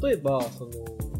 例えば、その、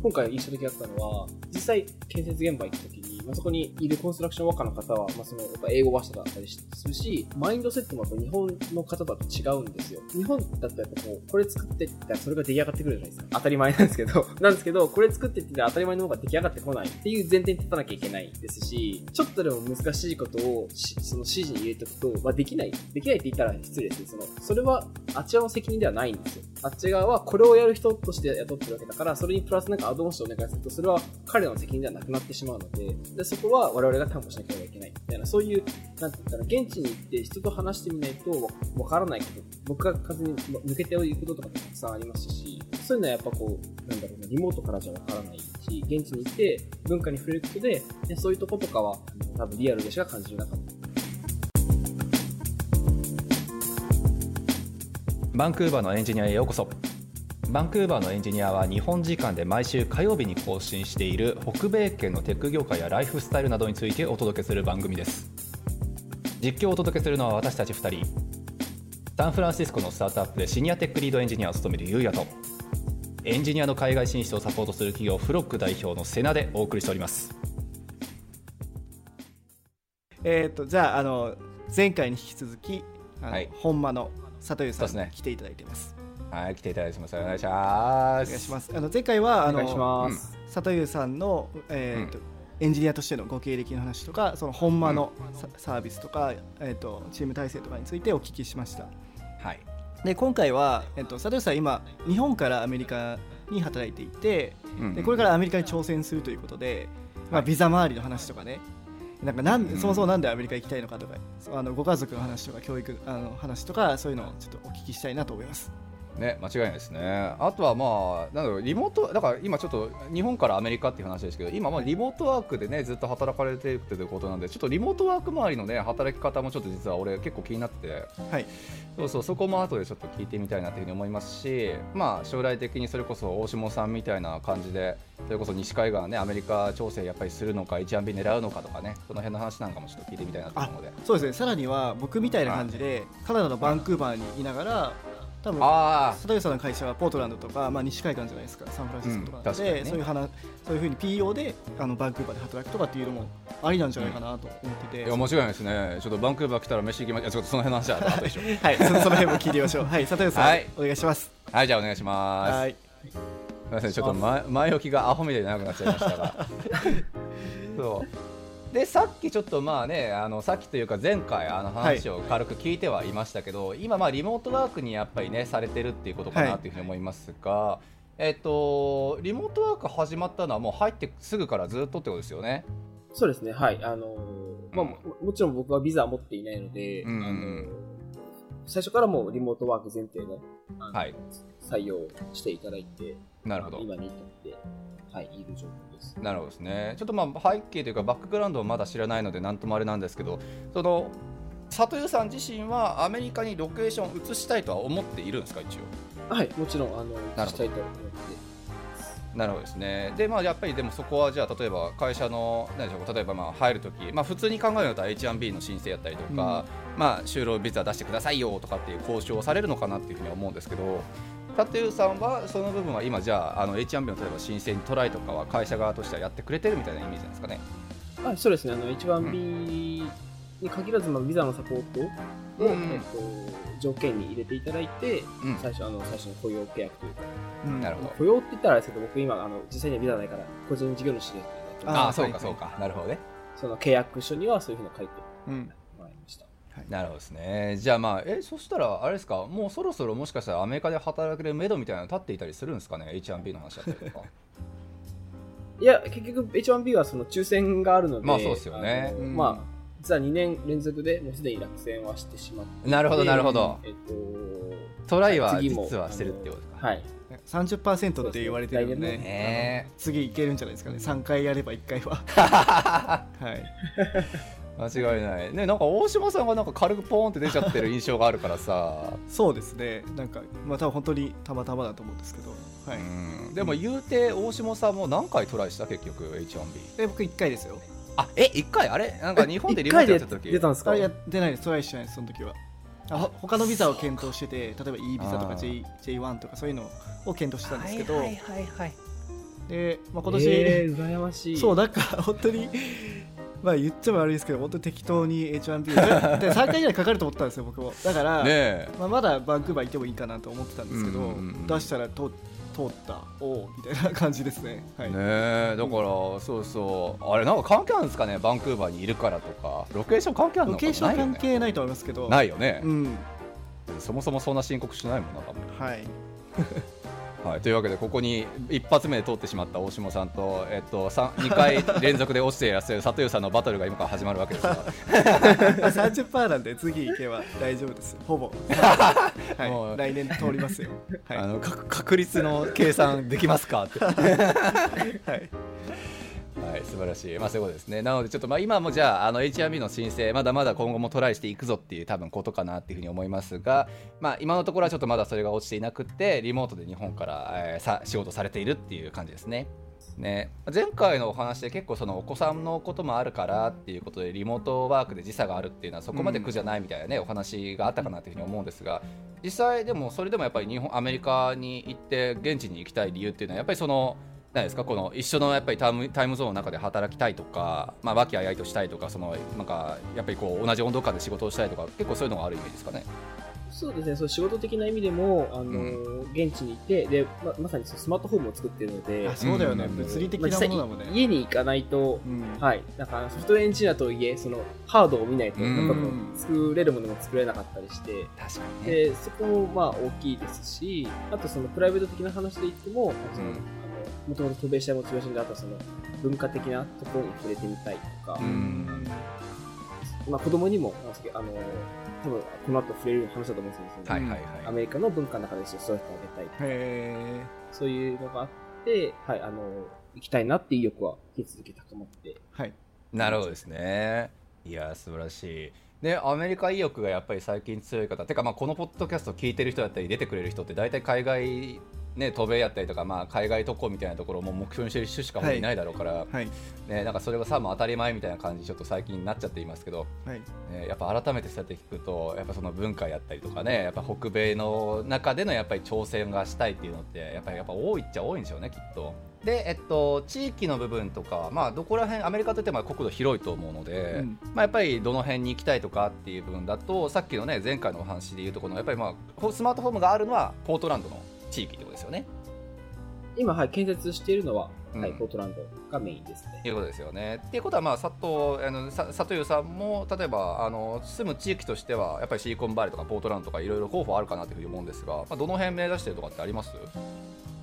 今回印象的だったのは、実際建設現場行った時、まあ、そこにいるコンストラクションワーカーの方は、まあ、その、やっぱ英語話者だったりするし、マインドセットもやっぱ日本の方だと違うんですよ。日本だとやっぱこう、これ作ってって言ったらそれが出来上がってくるじゃないですか。当たり前なんですけど、なんですけど、これ作ってってたら当たり前の方が出来上がってこないっていう前提に立たなきゃいけないですし、ちょっとでも難しいことをその指示に入れておくと、まあ、できない。できないって言ったら失礼ですね。その、それはあち側の責任ではないんですよ。あっち側はこれをやる人として雇ってるわけだから、それにプラスなんかアドオンしてお願いすると、それは彼らの責任ではなくなってしまうので、でそこは我々が担保しなければいけないみたいな、そういう、なんて言ったら、現地に行って人と話してみないとわからないこと、僕が完全に抜けておくこととかたくさんありますし、そういうのはやっぱこう、なんだろうな、リモートからじゃわからないし、現地に行って文化に触れることで、でそういうとことかは、多分リアルでしか感じれなかった。バンクーバーのエンジニアへようこそ。バンクーバーのエンジニアは日本時間で毎週火曜日に更新している北米圏のテック業界やライフスタイルなどについてお届けする番組です。実況をお届けするのは私たち2人。サンフランシスコのスタートアップでシニアテックリードエンジニアを務めるゆうやとエンジニアの海外進出をサポートする企業フロック代表のセナでお送りしております。えっ、とじゃああの前回に引き続きあの、はい、本間の佐藤さんに来ていただいています。はい、来ていただいてます。お願いします。お願いします。あの前回はあの佐藤さんのえっ、ー、と、うん、エンジニアとしてのご経歴の話とか、その本間のサービスとか、えっ、ー、とチーム体制とかについてお聞きしました。はい。で今回はえっ、ー、と佐藤さん今日本からアメリカに働いていて、うん、でこれからアメリカに挑戦するということで、まあビザ周りの話とかね。なんかなんそもそもなんでアメリカ行きたいのかとかあのご家族の話とか教育あの話とかそういうのをちょっとお聞きしたいなと思います。ね、間違いないですね。あとはまあ、なんだろう、リモート、だから今ちょっと日本からアメリカっていう話ですけど、今まあリモートワークでね、ずっと働かれているということなんで、ちょっとリモートワーク周りのね、働き方もちょっと実は俺結構気になってて、はい、そうそう、そこも後でちょっと聞いてみたいなというふうに思いますし、まあ将来的にそれこそ大下さんみたいな感じで、それこそ西海岸ね、アメリカ調整やっぱりするのか、1B 狙うのかとかね、その辺の話なんかもちょっと聞いてみたいなと思うので。そうですね、さらには僕みたいな感じで、カナダのバンクーバーにいながら、多分佐藤さんの会社はポートランドとか、まあ、西海岸じゃないですかサンフランシスコとかで、うんね、そういう話そういうふうに PO であのバンクーバーで働くとかっていうのもありなんじゃないかなと思ってて、うん、いや間違いないですね。ちょっとバンクーバー来たら飯行きまいやちょっとその辺の話は後でしょ はい。その辺も聞いてみましょう。はい佐藤さん、はい、お願いします。はいじゃあお願いします。はい。すみませんちょっと前前置きがアホみたいに長くなっちゃいましたが。そうでさっきちょっとまあねあのさっきというか前回あの話を軽く聞いてはいましたけど、はい、今まあリモートワークにやっぱりねされてるっていうことかなとい。うふうに思いますが、はい、えっ、とリモートワーク始まったのはもう入ってすぐからずっとってことですよね？そうですね。はい。あのー、まあもちろん僕はビザ持っていないので、うんうん、あの最初からもうリモートワーク前提で、はい、採用していただいてなるほど。今に至ってはい、いる状況です。なるほどですね。ちょっとまあ背景というかバックグラウンドをまだ知らないのでなんともあれなんですけど、その里湯さん自身はアメリカにロケーション移したいとは思っているんですか一応？はい、もちろんあの移したいと思って。なるほどですね。で、まあ、やっぱりでもそこはじゃあ、例えば会社の、何でしょう、例えばまあ入るとき、まあ、普通に考えると H1B の申請やったりとか、うん、まあ、就労ビザ出してくださいよとかっていう交渉をされるのかなっていうふうに思うんですけど、タテウさんはその部分は今じゃああの H1B の例えば申請にトライとかは会社側としてはやってくれてるみたいなイメージなんですかね？あそうですね。あの H1B に限らず、まあ、ビザのサポートを、うん、えっと、条件に入れていただいて、うん、最初あの最初の雇用契約というか、うん、なるほど。雇用って言ったらあれですけど僕今あの実際にはビザないから個人事業主でああそうかそうか。なるほどね。その契約書にはそういうふうに書いて、うんはい、なるほどですね。じゃあまあえそしたらあれですか？もうそろそろもしかしたらアメリカで働けるめどみたいなの立っていたりするんですかね？H1B の話だったりとか。いや結局 H1B はその抽選があるのでまあそうですよね。まあ実は2年連続でもうすでに落選はしてしまって。なるほどなるほど、えっと、トライは実はしてるってことですか。はい。30%って言われてるので、ね、次いけるんじゃないですかね。3回やれば1回は。はい間違いない。ねなんか大島さんがなんか軽くポーンって出ちゃってる印象があるからさ。そうですね。なんかまた本当にたまたまだと思うんですけど、はい、でも言うて大島さんも何回トライした？結局 H1B え僕1回ですよ。あえ1回？あれ？なんか日本でリモートやった時。出たんですか？あれやってないですトライしてないですその時は。あほ他のビザを検討してて例えば E ビザとかあ J J1 とかそういうのを検討してたんですけど、はいはいはいで、まあ、今年、えー、羨ましい。そうだから本当にまあ言っちゃ悪いですけど本当に適当に H1B で3回ぐらいかかると思ったんですよ僕も。だから、ねえ。まあ、まだバンクーバー行ってもいいかなと思ってたんですけど、うんうんうん出したら通通ったおおみたいな感じですね。はい。ねえだからそうそう。あれなんか関係あるんですかねバンクーバーにいるからとか。ロケーション関係あるのかロケーション関係ないと思いますけど。ないよね、うん。そもそもそんな申告しないもんな多分。はい はい、というわけでここに一発目で通ってしまった大下さんと、えっと、2回連続で落ちていらっしゃる佐藤さんのバトルが今から始まるわけですが。30%なんで次行けば大丈夫ですほぼ、も うはい、来年通りますよ。はい。あのか確率の計算できますかって、は素晴らしい、まあ、そういうことですね。なのでちょっとまあ今もじゃああの HRB の申請まだまだ今後もトライしていくぞっていう多分ことかなっていうふうに思いますが、まあ、今のところはちょっとまだそれが落ちていなくてリモートで日本から、えーさ仕事されているっていう感じですね。ね、前回のお話で結構そのお子さんのこともあるからっていうことでリモートワークで時差があるっていうのはそこまで苦じゃないみたいなね、お話があったかなというふうに思うんですが実際でもそれでもやっぱり日本アメリカに行って現地に行きたい理由っていうのはやっぱりその何ですか？この一緒のやっぱりタイムタイムゾーンの中で働きたいとか、まあ、和気あいあいとしたいとかそのなんかやっぱりこう同じ温度感で仕事をしたいとか結構そういうのがあるイメージですかね？そうですね、そう仕事的な意味でも、あのう現地にいて、でままさにそうスマートフォンも作ってるので、あそうだよね、うん。物理的なものだもんね、家に行かないと、うん。はい、だからソフトウェアエンジニアとはいえ、そのハードを見ないと、うん。なんか作れるものも作れなかったりして、確かにね。でそこもまあ大きいですし、あとそのプライベート的な話で言っても、うん。あのもともと渡米したいモチベーションであったその文化的なところに触れてみたいとか、うん。まあ子供にも、あの、多分この後触れる話だと思うんですけど、はいはいはい。アメリカの文化の中で育ててあげたいとか、へそういうのがあって、はい、あの、行きたいなっていう意欲は引き続き高まって、ーはい。なるほどですね。いや素晴らしい。でアメリカ意欲がやっぱり最近強い方。てかまあこのポッドキャスト聞いてる人だったり出てくれる人って大体海外ね渡米やったりとかまあ海外渡航みたいなところも目標にしてる人しかい。ないだろうから、はい。ねなんかそれがさも当たり前みたいな感じにちょっと最近なっちゃっていますけど、はい。ね、やっぱ改めてそうやって聞くとやっぱその文化やったりとかねやっぱ北米の中でのやっぱり挑戦がしたいっていうのってやっぱりやっぱ多いっちゃ多いんでしょうねきっと。で、えっと、地域の部分とかは、まあ、どこら辺アメリカといっても国土広いと思うので、うん。まあ、やっぱりどの辺に行きたいとかっていう部分だとさっきのね前回のお話でいうとこのやっぱり、まあ、スマートフォームがあるのはポートランドの地域ってことですよね。今、はい、建設しているのは、はい、うんポートランドがメインですね。いうことですよね。っていうことは、まあ、佐藤あのさ佐藤さんも例えばあの住む地域としてはやっぱりシリコンバレーとかポートランドとかいろいろ候補あるかなというふうに思うんですが、まあ、どの辺目指してるとかってあります？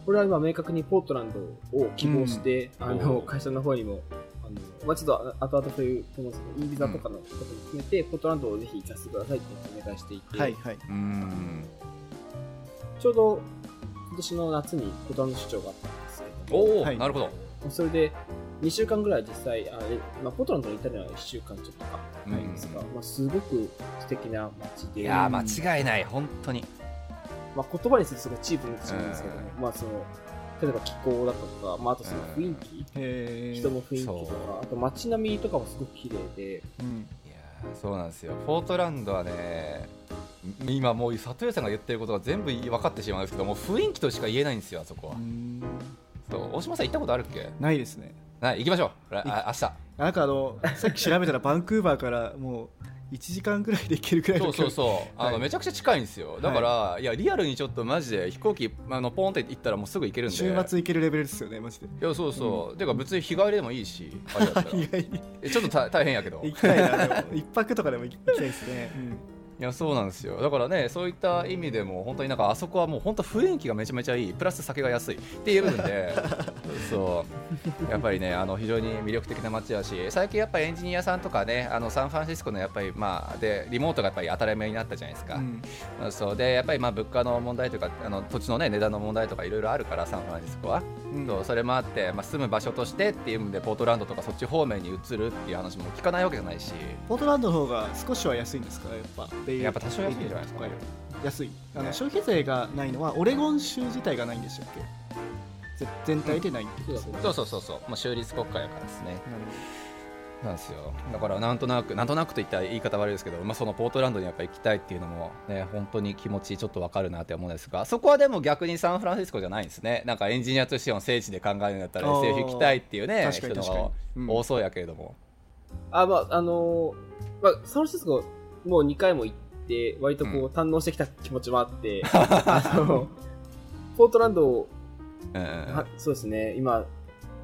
これは今、明確にポートランドを希望して、あおの、ー会社の方にも、あの、まあ、ちょっとあ後々そういう、この、インビザとかのことも含めて、ポートランドをぜひ行かせてくださいってお願いしていて、はいはい。うん。ちょうど今年の夏にポートランド出張があったんですけども、おお、はい。なるほど。それで2週間ぐらい実際、あえまあ、ポートランドにいたのは1週間ちょっとかないんですが、うん。まあ、すごく素敵な街で、いやー間違いない。本当に。まあ、言葉にするとすごいチープになってしまうんですけども、うまあその例えば気候だとか、まあ、あとその雰囲気、へー。人の雰囲気とかあと街並みとかもすごく綺麗で。うん。いやーそうなんですよ。ポートランドはね今もう里吉さんが言ってることが全部分かってしまうんですけどもう雰囲気としか言えないんですよあそこは。う。ん。そう。大島さん行ったことあるっけ？ないですね。はい？行きましょう。らあ明日。なんかあのさっき調べたらバンクーバーからもう1時間ぐらいで行けるくらいのそうそうそう、あのはい。めちゃくちゃ近いんですよ。だから、い、やリアルにちょっとマジで飛行機あのポンって行ったらもうすぐ行けるんで。週末行けるレベルですよねマジで。いやそうそう、てか別に日帰りでもいいしあれだったら。意外に。えちょっとた大変やけど。行きたいな泊とかでも行きたいですね、いやそうなんですよ。だからねそういった意味でも本当になんかあそこはもう本当雰囲気がめちゃめちゃいい。プラス酒が安い。っていう部分で。そう。やっぱりねあの非常に魅力的な街だし最近やっぱりエンジニアさんとかねあのサンフランシスコのやっぱりまあでリモートがやっぱり当たり前になったじゃないですか、うん。そう。でやっぱりまあ物価の問題とかあの土地のね値段の問題とかいろいろあるからサンフランシスコは、うん。そう。それもあって、まあ、住む場所としてっていう意味でポートランドとかそっち方面に移るっていう話も聞かないわけじゃないし。ポートランドの方が少しは安いんですか？やっぱベイやっぱ多少安いんじゃないですかね。安い。あの、ね消費税がないのはオレゴン州自体がないんでしたっけ？ぜ全体でないってことですよね。そう。そうそうそう、まあ、州立国家やからですね。なるほなんですよ。だからなんとなくなんとなくといったら言い方悪いですけど、まあ、そのポートランドにやっぱ行きたいっていうのもね本当に気持ちちょっとわかるなって思うんですがそこはでも逆にサンフランシスコじゃないんですね。なんかエンジニアとしての聖地で考えるんだったら SF 行きたいっていうね人確かに。がうん。多そうやけれども、あ、まあ、あのーまあ、サンフランシスコもう2回も行って、割とこう、うん。堪能してきた気持ちもあって、あの、ポートランドを、うんはそうですね、今、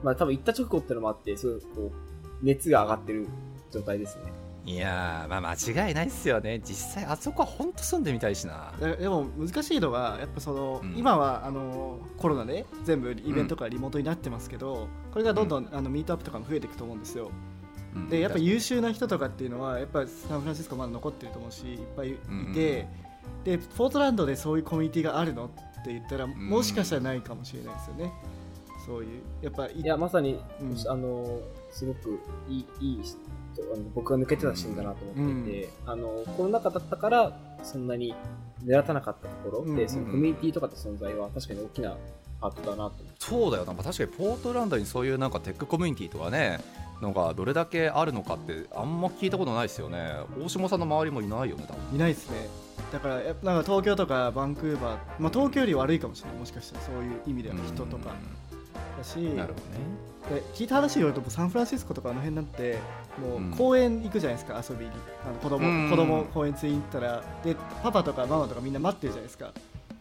まあ多分行った直後ってのもあって、すごいこう、熱が上がってる状態ですね。いやーまあ間違いないっすよね。実際あそこは本当住んでみたいしな。ででも難しいのがやっぱその、うん。今はあのコロナで全部イベントがリモートになってますけど、これがどんどん、あのミートアップとかも増えていくと思うんですよ。うんでやっぱ優秀な人とかっていうのはやっぱサンフランシスコまだ残ってると思うしいっぱいいて、うんでポートランドでそういうコミュニティがあるのって言ったらもしかしたらないかもしれないですよね、そういうやっぱいいや、まさに、うん。あの、すごくいい、いい人あの僕が抜けてたシーンだなと思っていて、あの、コロナ禍だったから、そんなに目立たなかったところ、うんで、そのコミュニティとかって存在は確かに大きなパートだなと思って。そうだよな、まあ、確かにポートランドにそういうなんかテックコミュニティとかねのがどれだけあるのかってあんま聞いたことないですよね。大下さんの周りもいないよね多分。いないですね。だからやっぱなんか東京とかバンクーバー、まあ、東京より悪いかもしれないもしかしたら。そういう意味では人とかだし、うんなるほどね。で聞いた話によるとサンフランシスコとかあの辺なんてもう公園行くじゃないですか遊びに。あの子供、うん。子供公園連れに行ったら。でパパとかママとかみんな待ってるじゃないですか。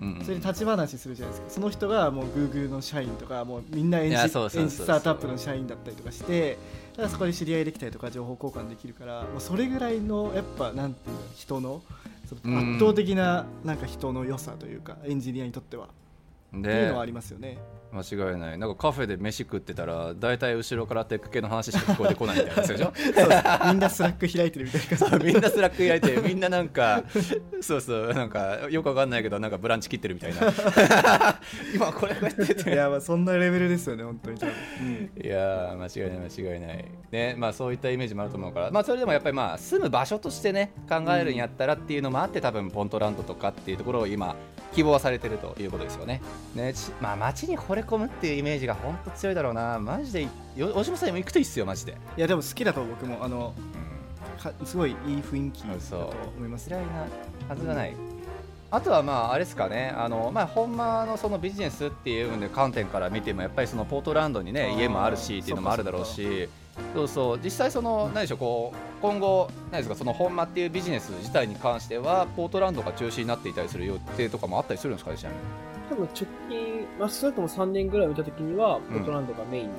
うんそれで立ち話するじゃないですか。その人がもう Google の社員とかもうみんなエンジンジスタートアップの社員だったりとかしてだからそこで知り合いできたりとか情報交換できるからもうそれぐらいのやっぱなんていうの人の圧倒的ななんか人の良さというかエンジニアにとってはっていうでのはありますよね。間違いない。なんかカフェで飯食ってたら大体後ろからテック系の話しか聞こえてこないみたいなで みんな Slack 開いてるみたいな。そうみんな Slack 開いてみんななんかそうそうなんかよくわかんないけどなんかブランチ切ってるみたいな。今これこうやってて。いやまあそんなレベルですよね本当に多分、いやー間違いない間違いない。ねまあそういったイメージもあると思うからまあそれでもやっぱりまあ住む場所としてね考えるんやったらっていうのもあって多分ポントランドとかっていうところを今希望はされてるということですよね。ねちまあ街に惚れ込むっていうイメージが本当強いだろうな。マジでよ大島さんも行くといいっすよマジで、いやでも好きだと僕も。あのうん。かすごいいい雰囲気だそうと思います。嫌いなはずがない、あとはまああれですかね。あの、まあ、ほんまのそのビジネスっていう部分で観点から見てもやっぱりそのポートランドにね家もあるしっていうのもあるだろうし。そうそう実際その何でしょうこう今後何ですかその本間っていうビジネス自体に関してはポートランドが中心になっていたりする予定とかもあったりするんですかねちなみに多分直近、まあ、少なくとも3年ぐらい見たときには、ポートランドがメインの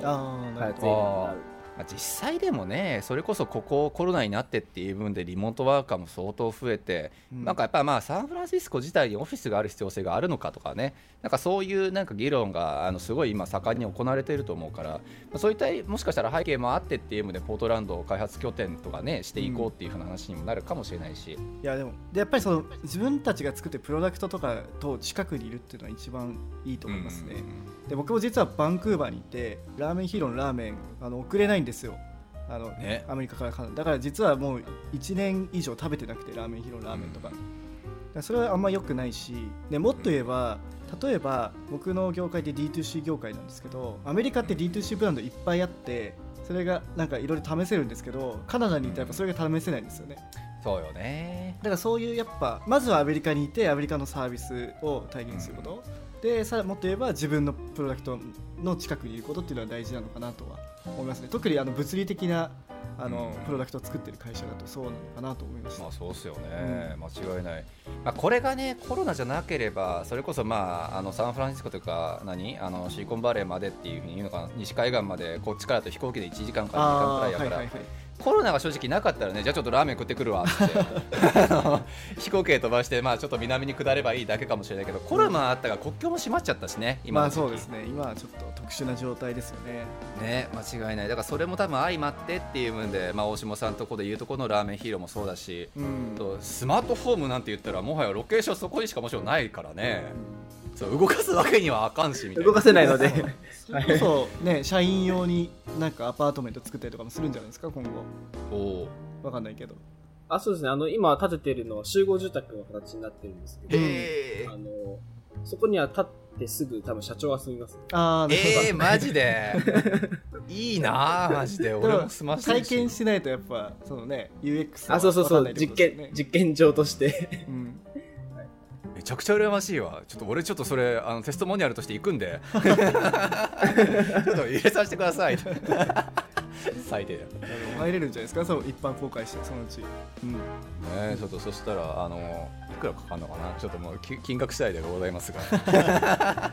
開発エリアになる。まあ、実際でもねそれこそここコロナになってっていう部分でリモートワーカーも相当増えて、うん。なんかやっぱまあサンフランシスコ自体にオフィスがある必要性があるのかとかねなんかそういうなんか議論があのすごい今盛んに行われていると思うから、まあ、そういったもしかしたら背景もあってっていう意味でポートランドを開発拠点とかねしていこうっていうふうな話にもなるかもしれないし、いやでもでやっぱりその自分たちが作ってるプロダクトとかと近くにいるっていうのは一番いいと思いますね、で僕も実はバンクーバーにいてラーメンヒーローのラーメンあの送れないんですよ。あの、ね。アメリカからカナダだから実はもう1年以上食べてなくてラーメンヒーローのラーメンとか,、だからそれはあんま良くないしでもっと言えば例えば僕の業界って D2C 業界なんですけどアメリカって D2C ブランドいっぱいあってそれがなんかいろいろ試せるんですけどカナダにいたらやっぱそれが試せないんですよね。そうよね。だからそういうやっぱまずはアメリカにいてアメリカのサービスを体現すること、でさらもっと言えば自分のプロダクトの近くにいることっていうのは大事なのかなとは思いますね。特にあの物理的なあの、うん。プロダクトを作ってる会社だとそうなのかなと思いました、まあそうですよね、間違いない、まあ、これがねコロナじゃなければそれこそまああのサンフランシスコというか何あのシリコンバレーまでっていうふうに言うのかな。西海岸までこっちからだと飛行機で1時間から2時間くらいやから、コロナが正直なかったらねじゃあちょっとラーメン食ってくるわって。飛行機で飛ばしてまあちょっと南に下ればいいだけかもしれないけどコロナあったから国境も閉まっちゃったしね今まあそうですね。今はちょっと特殊な状態ですよね。ね間違いない。だからそれも多分相まってっていう部分で、まあ、大下さんとこで言うとこのラーメンヒーローもそうだしうん。とスマートフォームなんて言ったらもはやロケーションそこにしかもちろんないからねそう動かすわけにはあかんしみたいな。動かせないので。それこそね社員用になんかアパートメント作ったりとかもするんじゃないですか今後。おーわかんないけど。あ、そうですね。あの、今建ててるのは集合住宅の形になってるんですけど、えあの、そこには建ってすぐ多分社長が住みます。ああー、えー、マジで。いいなあマジで。俺も済まして体験しないとやっぱそのね UX あ、そうそうそう、実験実験場として。うん。めちゃくちゃ羨ましいわ。ちょっと俺ちょっとそれあのテストモニュアルとして行くんで。ちょっと入れさせてください。最低。だあの入れるんじゃないですか？その一般公開してそのうち、うん、ねちょっとそしたらあのいくらかかるのかな？ちょっともうき金額次第でございますが。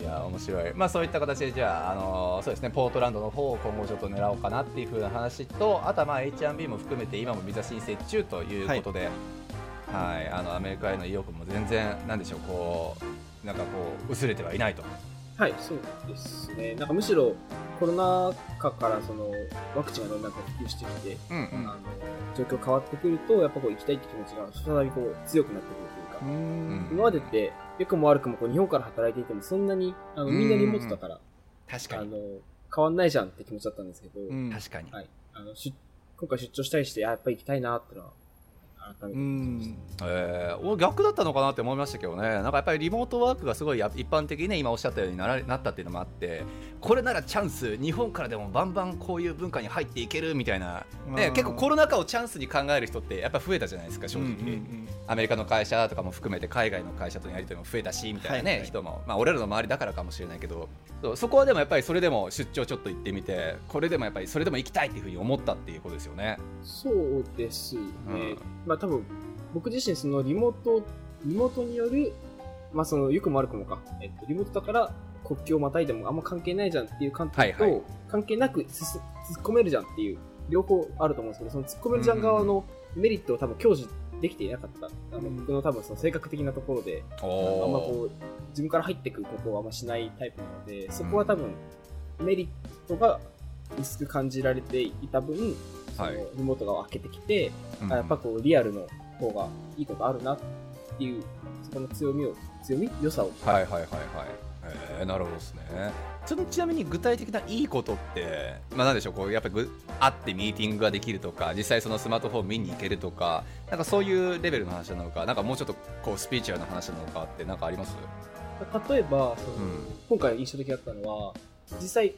いや面白い。まあそういった形でじゃああのそうですねポートランドの方を今後ちょっと狙おうかなっていう風な話とあとはまあ H&B も含めて今もビザ申請中ということで、はい、あのアメリカへの意欲も全然なんでしょうこうなんかこう薄れてはいないと。はい、そうですね。なんかむしろコロナ禍からそのワクチンがどんどん普及してきて、うんうん。あの状況変わってくると、やっぱこう行きたいって気持ちが再びこう強くなってくるというか、うん今までって良くも悪くもこう日本から働いていてもそんなにあのみんなリモートだから、確あの変わんないじゃんって気持ちだったんですけど、うん。確かに、はい、あのし今回出張したりして、あやっぱり行きたいなってのは改めう。ん。えー、俺逆だったのかなって思いましたけどね。なんかやっぱりリモートワークがすごいや一般的にね今おっしゃったようにならなったっていうのもあってこれならチャンス日本からでもバンバンこういう文化に入っていけるみたいな、ね、うん。結構コロナ禍をチャンスに考える人ってやっぱ増えたじゃないですか正直、うんうん。アメリカの会社とかも含めて海外の会社とのやり取りも増えたしみたいなね、はいはい。人も、まあ、俺らの周りだからかもしれないけど。そこはでもやっぱりそれでも出張ちょっと行ってみてこれでもやっぱりそれでも行きたいっていうふうに思ったっていうことですよね。そうですね。うんまあ多分、僕自身そのリモート、リモートによる、まあその、良くも悪くもか、えっと、リモートだから国境をまたいでもあんま関係ないじゃんっていう観点と、はいはい。関係なく突っ込めるじゃんっていう、両方あると思うんですけど、その突っ込めるじゃん側のメリットを多分享受できていなかった。あのうん。僕の多分その性格的なところで、あおんまこう、自分から入ってくることをあんましないタイプなので、そこは多分、メリットが薄く感じられていた分、そのはいリモートが開けてきて、うんあやっぱこう、リアルの方がいいことあるなっていう、そこの強みを、強み？良さを。はいはいはいはい。えー、なるほどですね。そのちなみに具体的ないいことって、まあ、なんでしょう？こうやっぱりぐ会ってミーティングができるとか実際そのスマートフォン見に行けるとかなんかそういうレベルの話なのかなんかもうちょっとこうスピリチュアルな話なのかってなんかあります？例えば、そのうん今回印象的だったのは、実際、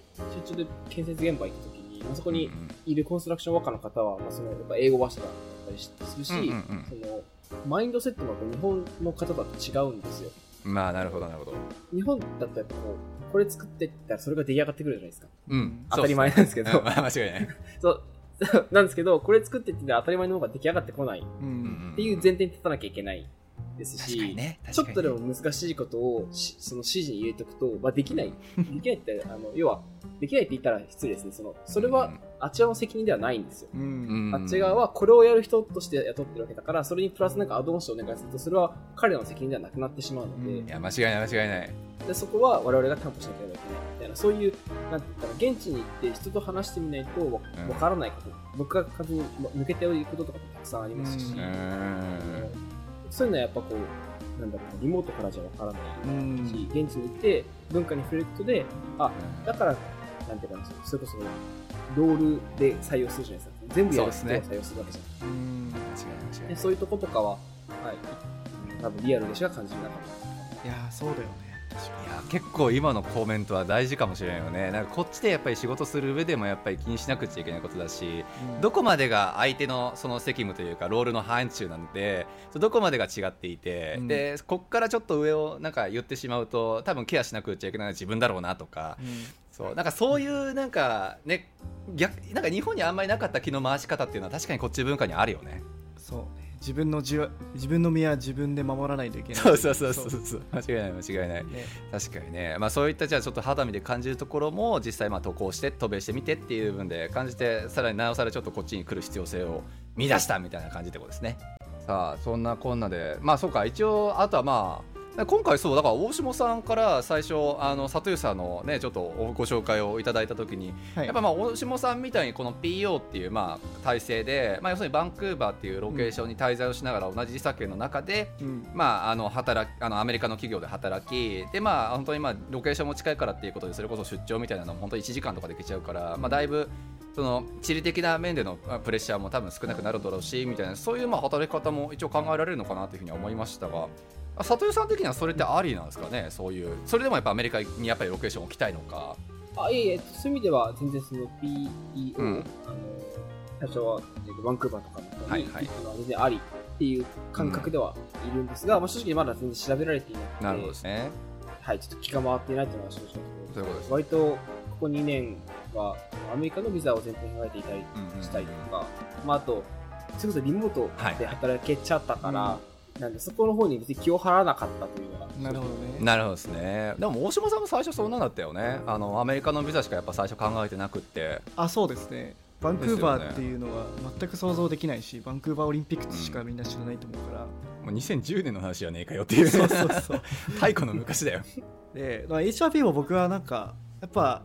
出張で建設現場行ったあそこにいるコンストラクションワーカーの方は、まあ、そのやっぱ英語話者だったりするし、うんうんうんそのマインドセットも日本の方とは違うんですよ。まあなるほどなるほど。日本だとやっぱこう、これ作ってったらそれが出来上がってくるじゃないですか。うん、当たり前なんですけど間違いない。そう、なんですけど、これ作ってって当たり前の方が出来上がってこないっうんていう前提に立たなきゃいけないですし、確かにねちょっとでもも難しいことをしその指示に入れておくと、まあ、できない。できないって、あの、要は、できないって言ったら失礼ですね。その、それは、あっち側の責任ではないんですよ。うん。あっち側はこれをやる人として雇ってるわけだから、それにプラスなんかアドオンしてお願いすると、それは彼らの責任ではなくなってしまうので、うん。いや間違いない間違いない。でそこは我々が担保しなければいけないみたいな、そういう、なんて言ったら、現地に行って人と話してみないとわからないこと、僕が完全に抜けていることとかもたくさんありますし、うんうーんそういうのはやっぱこう、なんだろうな、リモートからじゃわからない。うんし、現地に行って文化に触れることで、あ、だから、なんていうかな、それこそ、ロールで採用するじゃないですか。全部やる人を採用するわけじゃない間違いないでそういうとことかは、はい、多分リアルでしか感じなかった。いやーそうだよねいや結構今のコメントは大事かもしれないよね。なんかこっちでやっぱり仕事する上でもやっぱり気にしなくちゃいけないことだしにどこまでが相手のその責務というかロールの範疇なんでどこまでが違っていて、うん。でこっからちょっと上をなんか言ってしまうと多分ケアしなくちゃいけないのは自分だろうなとかうん。そうなんかそういうなんかね逆なんか日本にあんまりなかった気の回し方っていうのは確かにこっち文化にあるよね。そう。ね自分のじわ自分の身は自分で守らないといけない。そうそうそうそうそう。間違いない間違いない。ね。確かにね、まあ、そういったじゃあちょっと肌身で感じるところも実際まあ渡航して渡米してみてっていう部分で感じてさらになおさらちょっとこっちに来る必要性を見出したみたいな感じってことですね。さあそんなこんなで。まあそうか一応あとはまあ今回そうだから大下さんから最初あの里湯さんのねちょっとご紹介をいただいた時にはい。やっぱまあ大下さんみたいにこの PO っていうまあ体制で、まあ、要するにバンクーバーっていうロケーションに滞在をしながら同じ時差圏の中で、うん。まあ、あの働きあのアメリカの企業で働きで、まあ、本当にまあロケーションも近いからっていうことでそれこそ出張みたいなのも本当に1時間とかで行けちゃうから、まあ、だいぶその地理的な面でのあプレッシャーも多分少なくなるだろうしみたいなそういうまあ働き方も一応考えられるのかなというふうには思いましたが。あ里井さん的にはそれってありなんですかね？そういう。それでもやっぱアメリカにやっぱりロケーションを置きたいのか。あ、いえいえ、そういう意味では全然その PEO、うん。あの、最初は、えっとバンクーバーとかのはいはい全然ありっていう感覚ではいるんですが、まあ正直まだ全然調べられていなくて、なるほどですね。はい、ちょっと気が回っていないというのは正直そういうことです。割とここ2年はアメリカのビザを前提に考えていたりうんうんしたりとか、まあ、あとそれこそリモートで働けちゃったから、なんでそこの方に別に気を払わなかったというのが。なるほどね。なるほどですね。でも大島さんも最初そんなんだったよね。あのアメリカのビザしかやっぱ最初考えてなくって。あそうですね。バンクーバーっていうのは全く想像できないし、バンクーバーオリンピックしかみんな知らないと思うから、もう2010年の話はねえかよっていう。そうそうそう。太古の昔だよ。で、まあ、HRP も僕はなんかやっぱ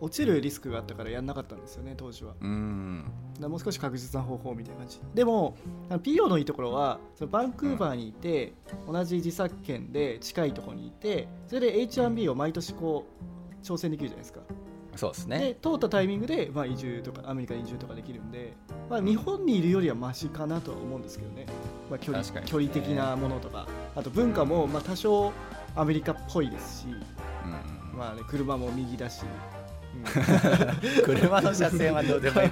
落ちるリスクがあったからやんなかったんですよね当時は。うん。もう少し確実な方法みたいな感じ。でもあの PO のいいところはそのバンクーバーにいて、同じ自作権で近いところにいてそれで H1B を毎年こう挑戦できるじゃないですか。そうですでね通ったタイミングで、まあ、移住とかアメリカに移住とかできるんで、まあ、日本にいるよりはマシかなとは思うんですけどね、まあ、距離距離的なものとか。あと文化もまあ多少アメリカっぽいですし、うん。まあね、車も右だし、うん車の車線はどうでもいい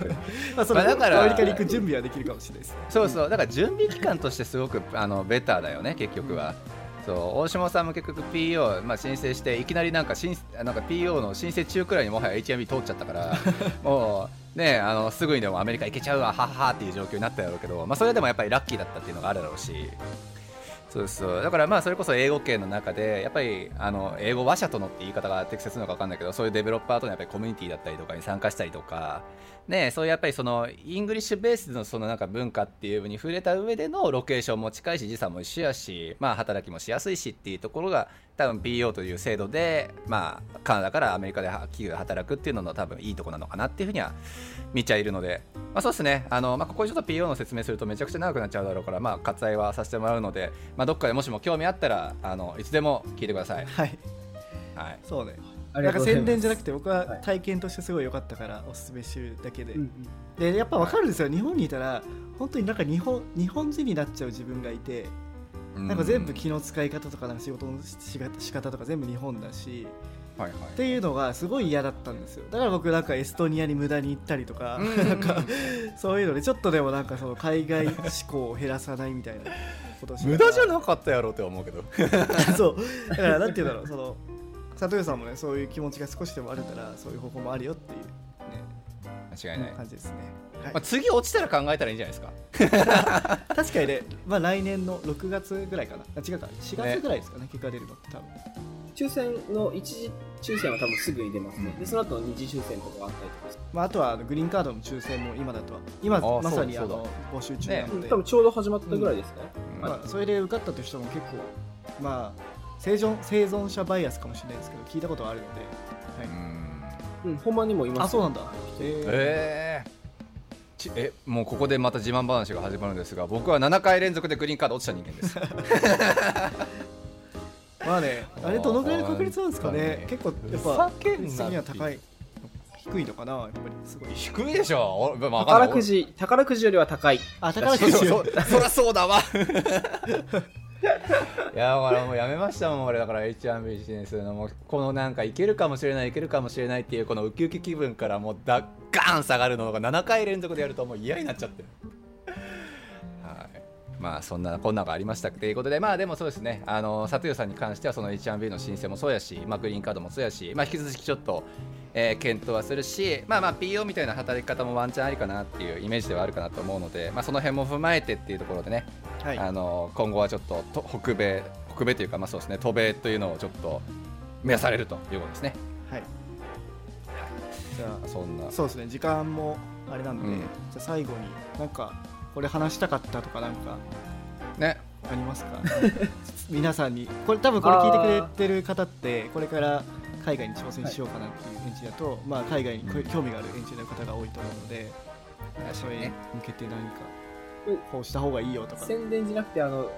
まあそれまあだからアメリカに行く準備はできるかもしれないです。ねそうそう。だから準備期間としてすごくあのベターだよね結局は、そう大島さんも結局 PO、まあ、申請していきなりなんか申なんか PO の申請中くらいにもはや HMB 通っちゃったから。もうねあのすぐにでもアメリカ行けちゃうわはっはっていう状況になったやろうけど、まあ、それでもやっぱりラッキーだったっていうのがあるだろうしそうそう。だからまあそれこそ英語圏の中でやっぱりあの英語話者とのって言い方が適切なのか分かんないけどそういうデベロッパーとのやっぱりコミュニティだったりとかに参加したりとかねそういうやっぱりその English base のそのなんか文化っていうふうに触れた上でのロケーションも近いし時差も一緒やしまあ働きもしやすいしっていうところが多分 PEO という制度でまあカナダからアメリカで企業で働くっていうのの多分いいとこなのかなっていうふうには見ちゃいるので、まあ、そうですね。あの、まあ、ここでちょっと PO の説明するとめちゃくちゃ長くなっちゃうだろうからまあ割愛はさせてもらうので、まあ、どっかでもしも興味あったらあのいつでも聞いてください。はい。はい。そうね。ありなんかがとうございます。宣伝じゃなくて僕ははい。体験としてすごい良かったからおすすめしてるだけで、うんうん。でやっぱ分かるんですよ。日本にいたら本当になんか日本日本人になっちゃう自分がいてなんか全部気の使い方とかなんか仕事のしが仕方とか全部日本だしはいはい。っていうのがすごい嫌だったんですよ。だから僕なんかエストニアに無駄に行ったりとかうん。なんかそういうのでちょっとでもなんかその海外志向を減らさないみたいなことをし無駄じゃななかったやろうって思うけど。そう。だからなんていうんだろうその佐藤さんもねそういう気持ちが少しでもあるからそういう方法もあるよっていう間違いない、ね感じですね、はい。まあ、次落ちたら考えたらいいんじゃないですか。確かにね、まあ、来年の6月ぐらいかな。あ違うか。4月ぐらいですかね。結果出るのって多分。抽選の一次抽選は多分すぐに出ますね、うん。でその後二次抽選とかがあったりとかまあ、あとはグリーンカードの抽選も今だとは今あまさにあの募集中なので、多分ちょうど始まったぐらいですね、うん。まあ、それで受かったという人も結構まあ生存生存者バイアスかもしれないですけど聞いたことはあるので、はい。うん、ほんまにもいますあそうなんだ。ええー。ちえもうここでまた自慢話が始まるんですが僕は7回連続でグリーンカード落ちた人間です。ー まあねあれどのぐらいの確率なんですかね。結構やっぱ確率的には高い。低いのかなやっぱりすごい。低いでしょ。おまあ宝くじ宝くじよりは高い。あ宝くじ。そうそうそりゃそうだわ いやだからもうやめましたもん俺。だから H1B ビジネスのもこのなんかいけるかもしれないいけるかもしれないっていうこのウキウキ気分からもうだガーン下がるのが7回連続でやるともう嫌になっちゃって。まあそんなこんなのがありましたということでまあでもそうですね。あの佐藤さんに関してはその H1B の申請もそうやし、まあ、グリーンカードもそうやし、まあ、引き続きちょっと、えー検討はするしまあまあ PO みたいな働き方もワンチャンありかなっていうイメージではあるかなと思うので、まあ、その辺も踏まえてっていうところでね、はい。あの今後はちょっとと北米北米というかまあそうですね渡米というのをちょっと目指されるということですね。はい。じゃあそんな。そうですね時間もあれなんで、うん。じゃあ最後になんかこれ話したかったとかなんかね。ありますか？皆さんに。これ多分これ聞いてくれてる方ってこれから海外に挑戦しようかなっていうエンジニアと、まあ、海外に興味があるエンジニアの方が多いと思うので、それに向けて何かうんこうした方がいいよとか。宣伝じゃなくてあの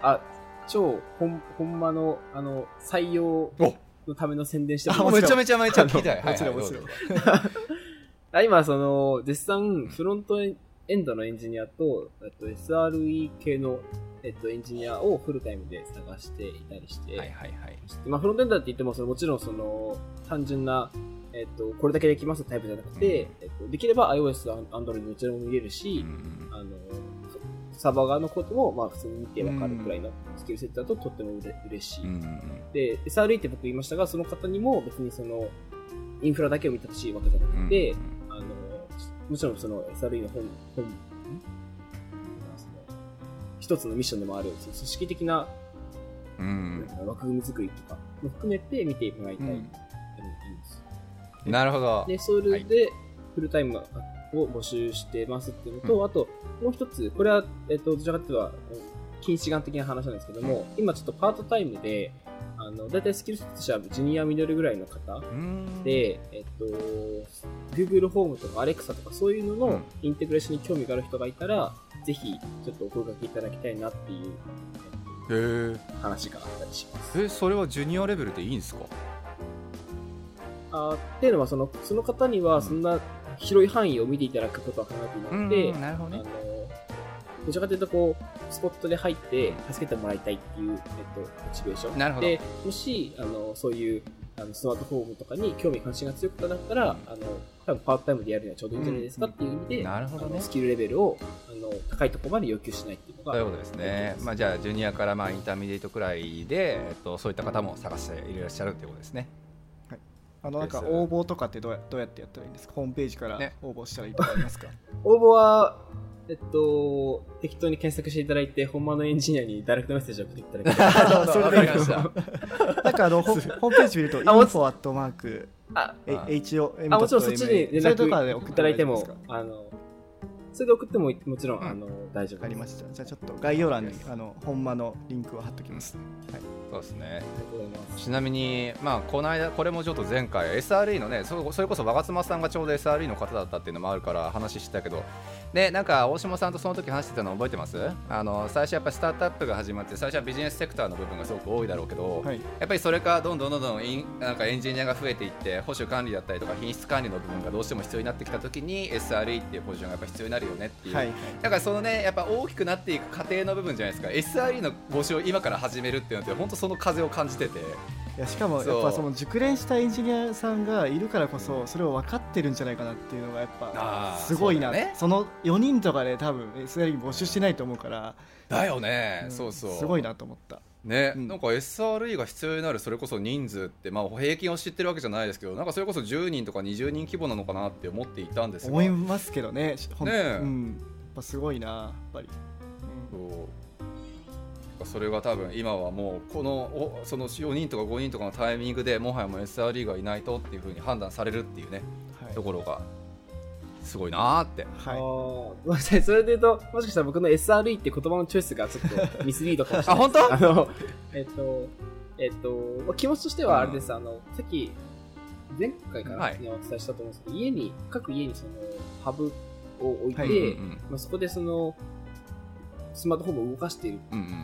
あ超ほんほんまのあの採用お。のための宣伝してあももちろん。めちゃめちゃめちゃ聞きたいもちろん。はいはいもちろんどうぞ あ今、その、絶賛、フロントエンドのエンジニアと、えっと、SRE 系の、えっと、エンジニアをフルタイムで探していたりして、はいはいはい。まあ、フロントエンドって言っても、そのもちろん、その、単純な、えっと、これだけできますタイプじゃなくて、えっと、できれば iOS、Android どちらも見れるし、あの、サーバー側のことも、まあ普通に見てわかるくらいのスキルセットだととってもうれ嬉しい。で、SRE って僕言いましたが、その方にも別にその、インフラだけを見てほしいわけじゃなくて、あの、もちろんその SRE の本、本、一つのミッションでもある、その組織的な、うん、枠組み作りとかも含めて見てもらいたい、うん、いいんです。なるほど。で、それで、フルタイムを募集してますっていうのと、うん、あと、もう一つ、これは、えっと、どちらかというと、近視眼的な話なんですけども、今ちょっとパートタイムで、あの、だいたいスキルとしてはジュニアミドルぐらいの方で、えっと、Google ホームとか Alexa とかそういうののインテグレーションに興味がある人がいたら、ぜひ、ちょっとお声掛けいただきたいなっていう、へ話があったりします。え、それはジュニアレベルでいいんですか？あっていうのはその、その方にはそんな広い範囲を見ていただくことは考えていなくて、うん、なるほどね。あのどちらかというとこう、スポットで入って助けてもらいたいっていう、えっと、モチベーション。なるほど。で、もし、あの、そういう、あのスマートホームとかに興味関心が強くなったら、あの、多分パートタイムでやるにはちょうどいいんじゃないですかっていう意味で、なるほどね、スキルレベルをあの高いところまで要求しないっていうのがそういうことですね、まあ、じゃあジュニアからまあ intermediate くらいで、えっと、そういった方も探していらっしゃるということですね。はい、あのなんか応募とかってどうやどうやってやったらいいんですか？ホームページから応募したらいいとかありますか、ね、応募はえっと、適当に検索していただいて、本間のエンジニアにダイレクトメッセージを送っていただきました。それでした。なんかあの、ホ ームページ見ると、info アットマーク、HOM あ、もちろんそっちに連絡いただいても、あの、それで送ってももちろん、あの大丈夫ありました。じゃあちょっと概要欄にあの本間のリンクを貼っときます。はい。そうですね。ちなみにまあこの間これもちょっと前回 SRE のねそそれこそ我妻さんがちょうど SRE の方だったっていうのもあるから話したけどでなんか大島さんとその時話してたの覚えてます？あの最初やっぱスタートアップが始まって最初はビジネスセクターの部分がすごく多いだろうけど、はい、やっぱりそれからどんどんどんどんインなんかエンジニアが増えていって保守管理だったりとか品質管理の部分がどうしても必要になってきた時に SRE っていうポジションがやっぱ必要になるよねっていう、はいはい、だからそのねやっぱ大きくなっていく過程の部分じゃないですか。SRE の募集を今から始めるっていうのって本当その風を感じてて。いやしかもやっぱその熟練したエンジニアさんがいるからこそそれを分かってるんじゃないかなっていうのがやっぱすごいな。そ,、ね、その4人とかで多分 SRE 募集してないと思うから。だよね、うん、そうそう。すごいなと思った。ね、うん、なんか SRE が必要になるそれこそ人数って、まあ、平均を知ってるわけじゃないですけどなんかそれこそ10人とか20人規模なのかなって思っていたんですが思いますけどね。ね、うん、やっぱすごいなやっぱり、うん、そうそれが多分今はもうこのその4人とか5人とかのタイミングでもはやもう SRE がいないとっていうふうに判断されるっていうね、はい、ところがすごいなーって。はい。ごめんなさい。それで言うと、もしかしたら僕の SRE って言葉のチョイスがちょっとミスリードかもしれない。あ、本当？あの、えっと、えっと、気持ちとしてはあれです。うん、あの、さっき、前回からね、はい、お伝えしたと思うんですけど、家に、各家にその、ハブを置いて、はいうんうん、まあ、そこでその、スマートフォンを動かしている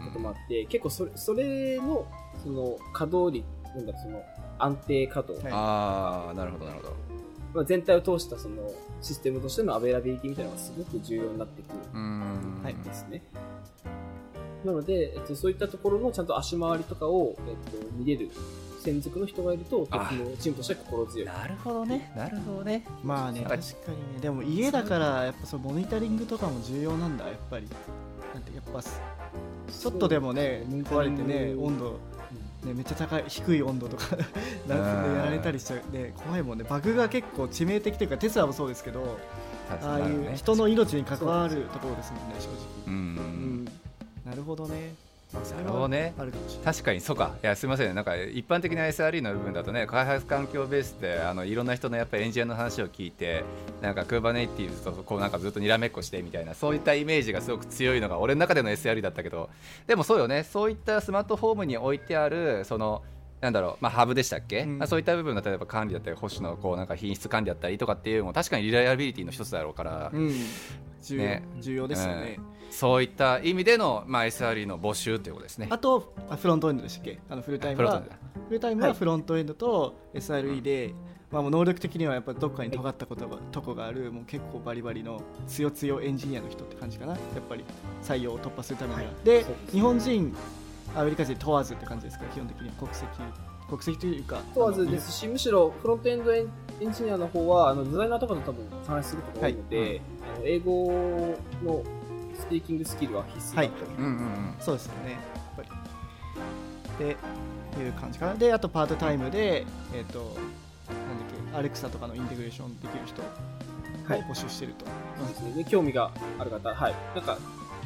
こともあって、うんうん、結構それそれのその稼働率なんだその安定稼働、はい、ああなるほどなるほど、まあ、全体を通したそのシステムとしての availability みたいなのがすごく重要になってくるい。ですね。なので、えっと、そういったところのちゃんと足回りとかを、えっと、見れる専属の人がいると、とてもチームとしては心強い。なるほどね、なるほどね。まあね、確かにね、でも家だから、やっぱそのモニタリングとかも重要なんだ、やっぱり。なんてやっぱちょっとでもね壊れてね温度ね、めっちゃ高い低い温度とか なんでやられたりしちゃう、ね、怖いもんね。バグが結構致命的というかテスラもそうですけどああいう人の命に関わるところですもんね正直、うん、うん、なるほどねなるほどね。確かにそうか。いやすみませんなんか一般的な SRE の部分だとね開発環境ベースであのいろんな人のやっぱエンジニアの話を聞いてなんか Kubernetes とこうなんかずっとにらめっこしてみたいなそういったイメージがすごく強いのが俺の中での SRE だったけど。でもそうよね。そういったスマートフォームに置いてあるそのなんだろう、まあ、ハブでしたっけ、うん、そういった部分だ例えば管理だったり保守のこうなんか品質管理だったりとかっていうのも確かにリライアビリティの一つだろうから、うん、重要ね、重要ですよね、うん。そういった意味での、まあ、SRE の募集ということですね。あと、フロントエンドでしたっけ？あのフルタイムはフルタイムはフロントエンドと SRE で、はい、まあ、もう能力的にはやっぱどっかに尖ったことが、はい、とこがあるもう結構バリバリの強強エンジニアの人って感じかな。やっぱり採用を突破するためには。はい、で日本人アメリカ人問わずって感じですか？基本的に国籍国籍というか。問わずですし、むしろフロントエンドエンエンジニアの方は、あのデザイナーとかと多分話することが多いので、はい。あの英語のスピーキングスキルは必須だと、うんうんうん。そうですよね。やっぱり。でいう感じかな。であとパートタイムでえっ、となんだっけアレクサとかのインテグレーションできる人はい。を募集してると、そうですね。で興味がある方、はい。なんか、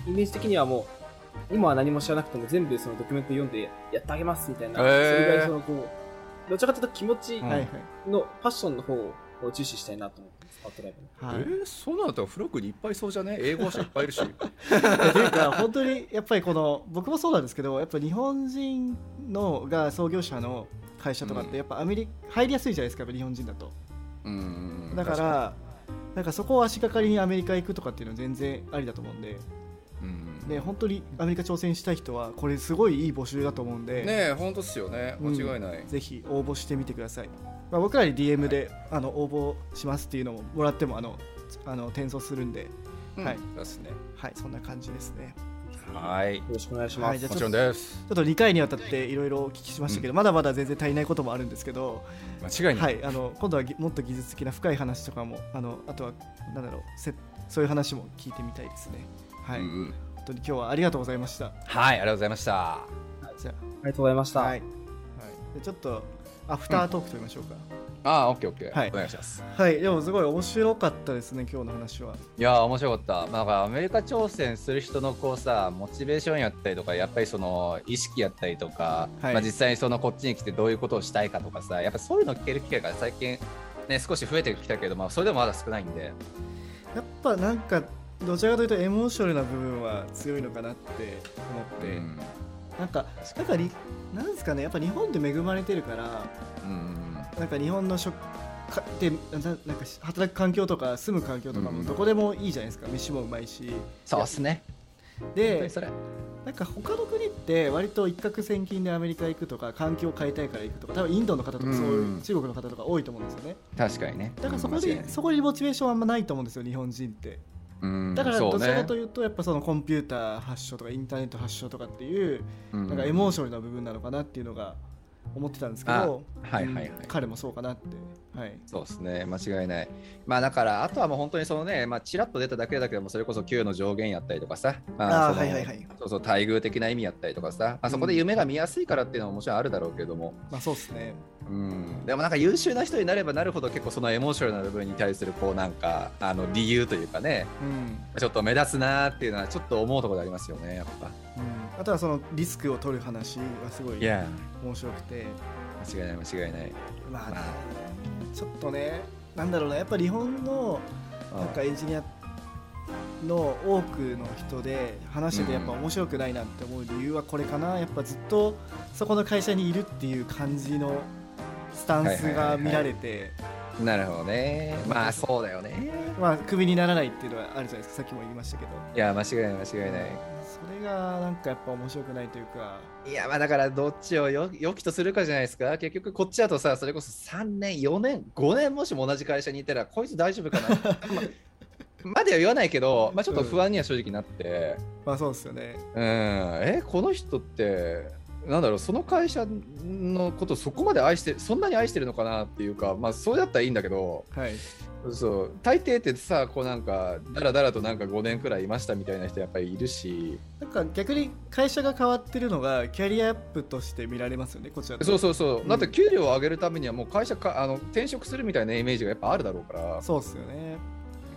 イメージ的にはもう、今は何も知らなくても全部そのドキュメント読んでやってあげますみたいな、それぐらいそのこう、どちらかというと気持ちのパッションの方を重視したいなと思ってます、パートライブの。はい、えー、そうなるとフロックにいっぱいいそうじゃね？英語者いっぱいいるし。というか本当にやっぱりこの僕もそうなんですけどやっぱ日本人のが創業者の会社とかっうん。てやっぱアメリカ入りやすいじゃないですかやっぱ日本人だとうん。だからなんかそこを足がかりにアメリカ行くとかっていうのは全然ありだと思うんでうん。で本当にアメリカ挑戦したい人はこれすごいいい募集だと思うんで、ねえ本当っすよね。間違いない、ぜひ応募してみてください、まあ、僕らに DM で、あの応募しますっていうのももらってもあのあの転送するんで。うん。はい。ですね。はいそんな感じですね。はい。よろしくお願いします。はいじゃあもちろんです。ちょっと2回にわたっていろいろお聞きしましたけど、まだまだ全然足りないこともあるんですけど、間違いな、はいい、あの今度はぎもっと技術的な深い話とかもあのあとはなんだろうせそういう話も聞いてみたいですねはい、うんうん。本当に今日はありがとうございました。はいありがとうございました。じゃあ。りがとうございました。あはい、はい、でちょっとアフタートークと言いましょうか、ああオッケーオッケー、はい。お願いします。はい。でもすごい面白かったですね今日の話は。いやー面白かった、まあ、だからアメリカ挑戦する人のこうさモチベーションやったりとかやっぱりその意識やったりとか、はい。まあ、実際にそのこっちに来てどういうことをしたいかとかさやっぱそういうの聞ける機会が最近ね少し増えてきたけど、まあ、それでもまだ少ないんで。やっぱなんかどちらかというとエモーショナルな部分は強いのかなって思って、うん。なんかなんかりなんですかねやっぱ日本で恵まれてるからうんなんか日本の食かでななんか働く環境とか住む環境とかうんもどこでもいいじゃないですか、飯もうまいし。そうっすね。でにそれ。なんか他の国って割と一攫千金でアメリカ行くとか環境を変えたいから行くとか多分インドの方とかそういう、うん中国の方とか多いと思うんですよね。確かにね。だからそこで、そこにモチベーションあんまないと思うんですよ日本人って。うんだからそうどちらかとねいうとやっぱそのコンピューター発祥とかインターネット発祥とかっていううん。なんかエモーショナルな部分なのかなっていうのが思ってたんですけど、あはいはいはい。うん彼もそうかなって、はい、そうですね、間違いない。まあだから、あとはもう本当にそのね、まあちらっと出ただけだけども、それこそ給の上限やったりとかさ、まあーそのはいはいはい。そうそう、待遇的な意味やったりとかさ、まあ、そこで夢が見やすいからっていうのはもちろんあるだろうけども、まあそうですね。うん、でもなんか優秀な人になればなるほど結構そのエモーショナルな部分に対するこうなんかあの理由というかね、うん、ちょっと目立つなーっていうのはちょっと思うところでありますよね、やっぱ。うん、あとはそのリスクを取る話はすごい面白くて。間違いない間違いない。まあ、まあちょっとねなんだろうなやっぱ日本のなんかエンジニアの多くの人で話しててやっぱ面白くないなって思う理由はこれかな。やっぱずっとそこの会社にいるっていう感じのスタンスが見られて。なるほどね。まあそうだよね。まあクビにならないっていうのはあるじゃないですか。さっきも言いましたけど。いや、間違いない間違いない。それがなんかやっぱ面白くないというかいやまあだからどっちをよ良きとするかじゃないですか。結局こっちだとさそれこそ3年4年5年もしも同じ会社にいたらこいつ大丈夫かな。ままでは言わないけど、まあ、ちょっと不安には正直なって、まあそうですよね。うん、えこの人ってなんだろうその会社のことそこまで愛してそんなに愛してるのかなっていうかまあそれだったらいいんだけどはいそう。大抵ってさこうなんかだらだらとなんか5年くらいいましたみたいな人やっぱりいるし。なんか逆に会社が変わってるのがキャリアアップとして見られますよねこちらそううそうそう、うん。だって給料を上げるためにはもう会社かあの転職するみたいなイメージがやっぱあるだろうから。そうっすよね。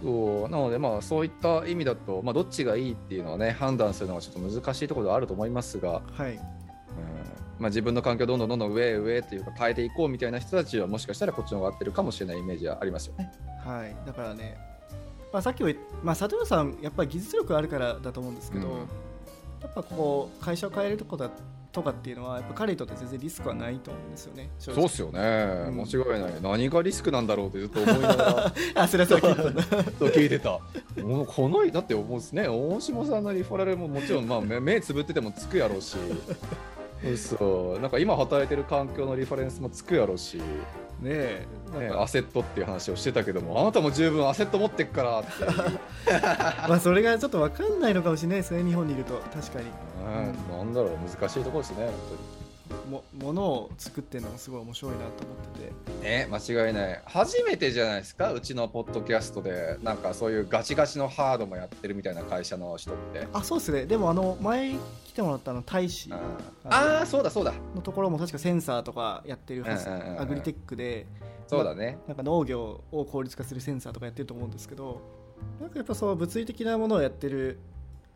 そう。なのでまあそういった意味だと、まあ、どっちがいいっていうのはね判断するのはちょっと難しいところではあると思いますが、はい。うんまあ、自分の環境をどんどんどんどん上上へっていうか変えていこうみたいな人たちはもしかしたらこっちの方が合ってるかもしれないイメージはありますよね。はいだからねまあさっきもまあ佐藤さんやっぱり技術力あるからだと思うんですけど、うんやっぱこう会社を変えるとこだとかっていうのはやっぱ彼にとって全然リスクはないと思うんですよねそうっすよね、ん間違いない何がリスクなんだろうってずっと思いながらあすいません聞いたんだそう聞いてた。もうこのだってもうんですね大下さんのリファラルももちろんまあ目目つぶっててもつくやろうし。そうなんか今働いてる環境のリファレンスもつくやろうし、ねえ。アセットっていう話をしてたけどもあなたも十分アセット持ってっからって。まあそれがちょっと分かんないのかもしれないですね日本にいると。確かに。うん。なんだろう難しいところですね本もものを作ってるのもすごい面白いなと思ってて。ね間違いない。初めてじゃないですかうちのポッドキャストで。なんかそういうガチガチのハードもやってるみたいな会社の人って。あそうですね。でもあの前来てもらったあの大使うんあああそうだそうだ。のところも確かセンサーとかやってるはず。アグリテックで。そうだね。なんか農業を効率化するセンサーとかやってると思うんですけどなんかやっぱそう物理的なものをやってる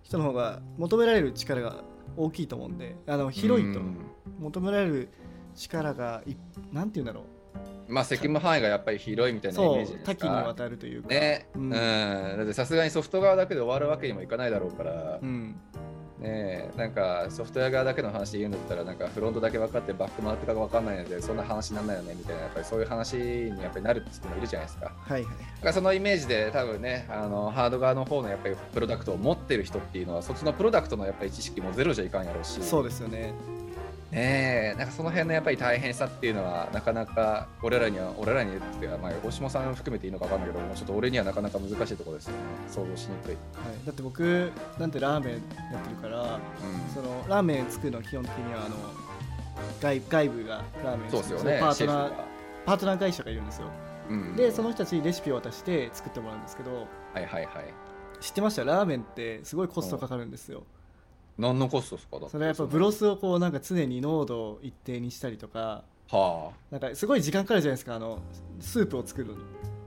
人の方が求められる力が大きいと思うんであの広いと。うん。求められる力がいなんて言うんだろまあ責務範囲がやっぱり広いみたういなイメージですか。多岐にわたるというか、ね、ううんん、だってさすがにソフト側だけで終わるわけにもいかないだろうから、うん、ねえなんかソフトウェア側だけの話で言うんだったらなんかフロントだけ分かってバック回ってか分かんないのでそんな話にならないよねみたいなやっぱりそういう話にやっぱりなるって人もいるじゃないですか。だはいはい。からそのイメージで多分ねあのハード側の方のやっぱりプロダクトを持ってる人っていうのはそっちのプロダクトのやっぱり知識もゼロじゃいかんやろうし。そうですよねねえなんかその辺のやっぱり大変さっていうのはなかなか俺らには俺らにってまあ大島さん含めていいのか分かんないけどもうちょっと俺にはなかなか難しいところですよね。想像しにくい。はい、だって僕なんてラーメンやってるからうん。そのラーメン作るのは基本的にはあの外外部がラーメンそうですよね。パートナーパートナー会社がいるんですよ。うん。でその人たちにレシピを渡して作ってもらうんですけどはいはいはい。知ってました？ラーメンってすごいコストかかるんですよ何のコストですか？それはやっぱブロスをこうなんか常に濃度を一定にしたりとか。はあ。なんかすごい時間かかるじゃないですかあのスープを作るの。に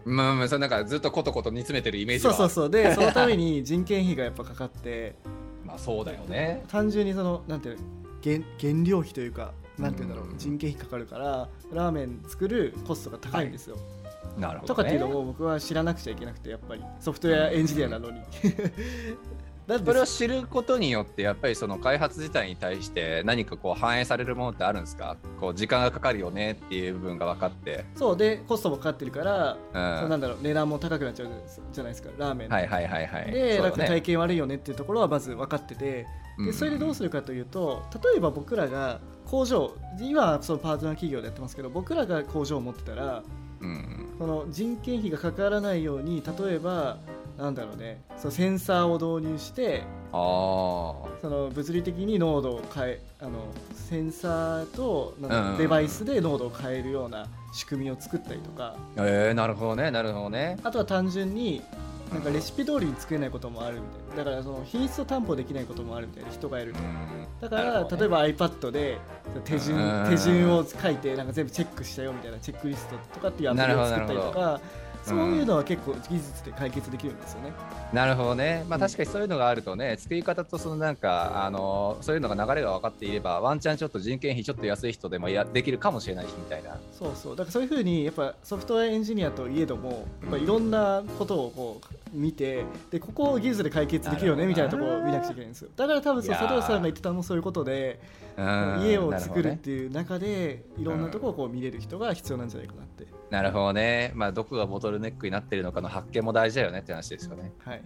まあまあそれなんかずっとコトコト煮詰めてるイメージは。そうそうそう。で そのために人件費がやっぱかかって。まあそうだよね。単純にそのなんていうの原原料費というかなんていうんだろううん。人件費かかるからラーメン作るコストが高いんですよ、なるほど、ね、とかっていうのも僕は知らなくちゃいけなくてやっぱり。ソフトウェアエンジニアなのにそれを知ることによってやっぱりその開発自体に対して何かこう反映されるものってあるんですか？こう時間がかかるよねっていう部分が分かって。そう。でコストもかかってるから、うん。なんだろう値段も高くなっちゃうじゃないですかラーメン。のはいはいはいはい。で、ね。体験悪いよねっていうところはまず分かってて。うんでそれでどうするかというと例えば僕らが工場今はそのパートナー企業でやってますけど僕らが工場を持ってたらうんその人件費がかからないように例えばなんだろうね。そのセンサーを導入してあその物理的に濃度を変えあのセンサーとなんデバイスで濃度を変えるような仕組みを作ったりとか。あえー、なるほどねなるほどね。あとは単純になんかレシピ通りに作れないこともあるみたいな。だからその品質を担保できないこともあるみたいな人がいると。だから、例えば iPad で手順うん。手順を書いてなんか全部チェックしたよみたいなチェックリストとかっていうアプリを作ったりとなるほかそういうのは結構技術で解決できるんですよね。なるほどね、まあ、うん。確かにそういうのがあるとね、作り方とそのなんか、あのそういうのが流れが分かっていれば、ワンチャンちょっと人件費ちょっと安い人でもやできるかもしれないしみたいな。そうそう。だからそういうふうにやっぱソフトウェアエンジニアといえどもやっぱいろんなことをこう見てでここを技術で解決できるよねみたいなところを見なくちゃいけないんですよ。だから多分そう佐藤さんが言ってたのもそういうことでうん。家を作るっなていう中でいろんなところをこう見れる人が必要なんじゃないかなって、なるほどね、まあ、どこがボトルネックになってるのかの発見も大事だよねって話ですよね。はい、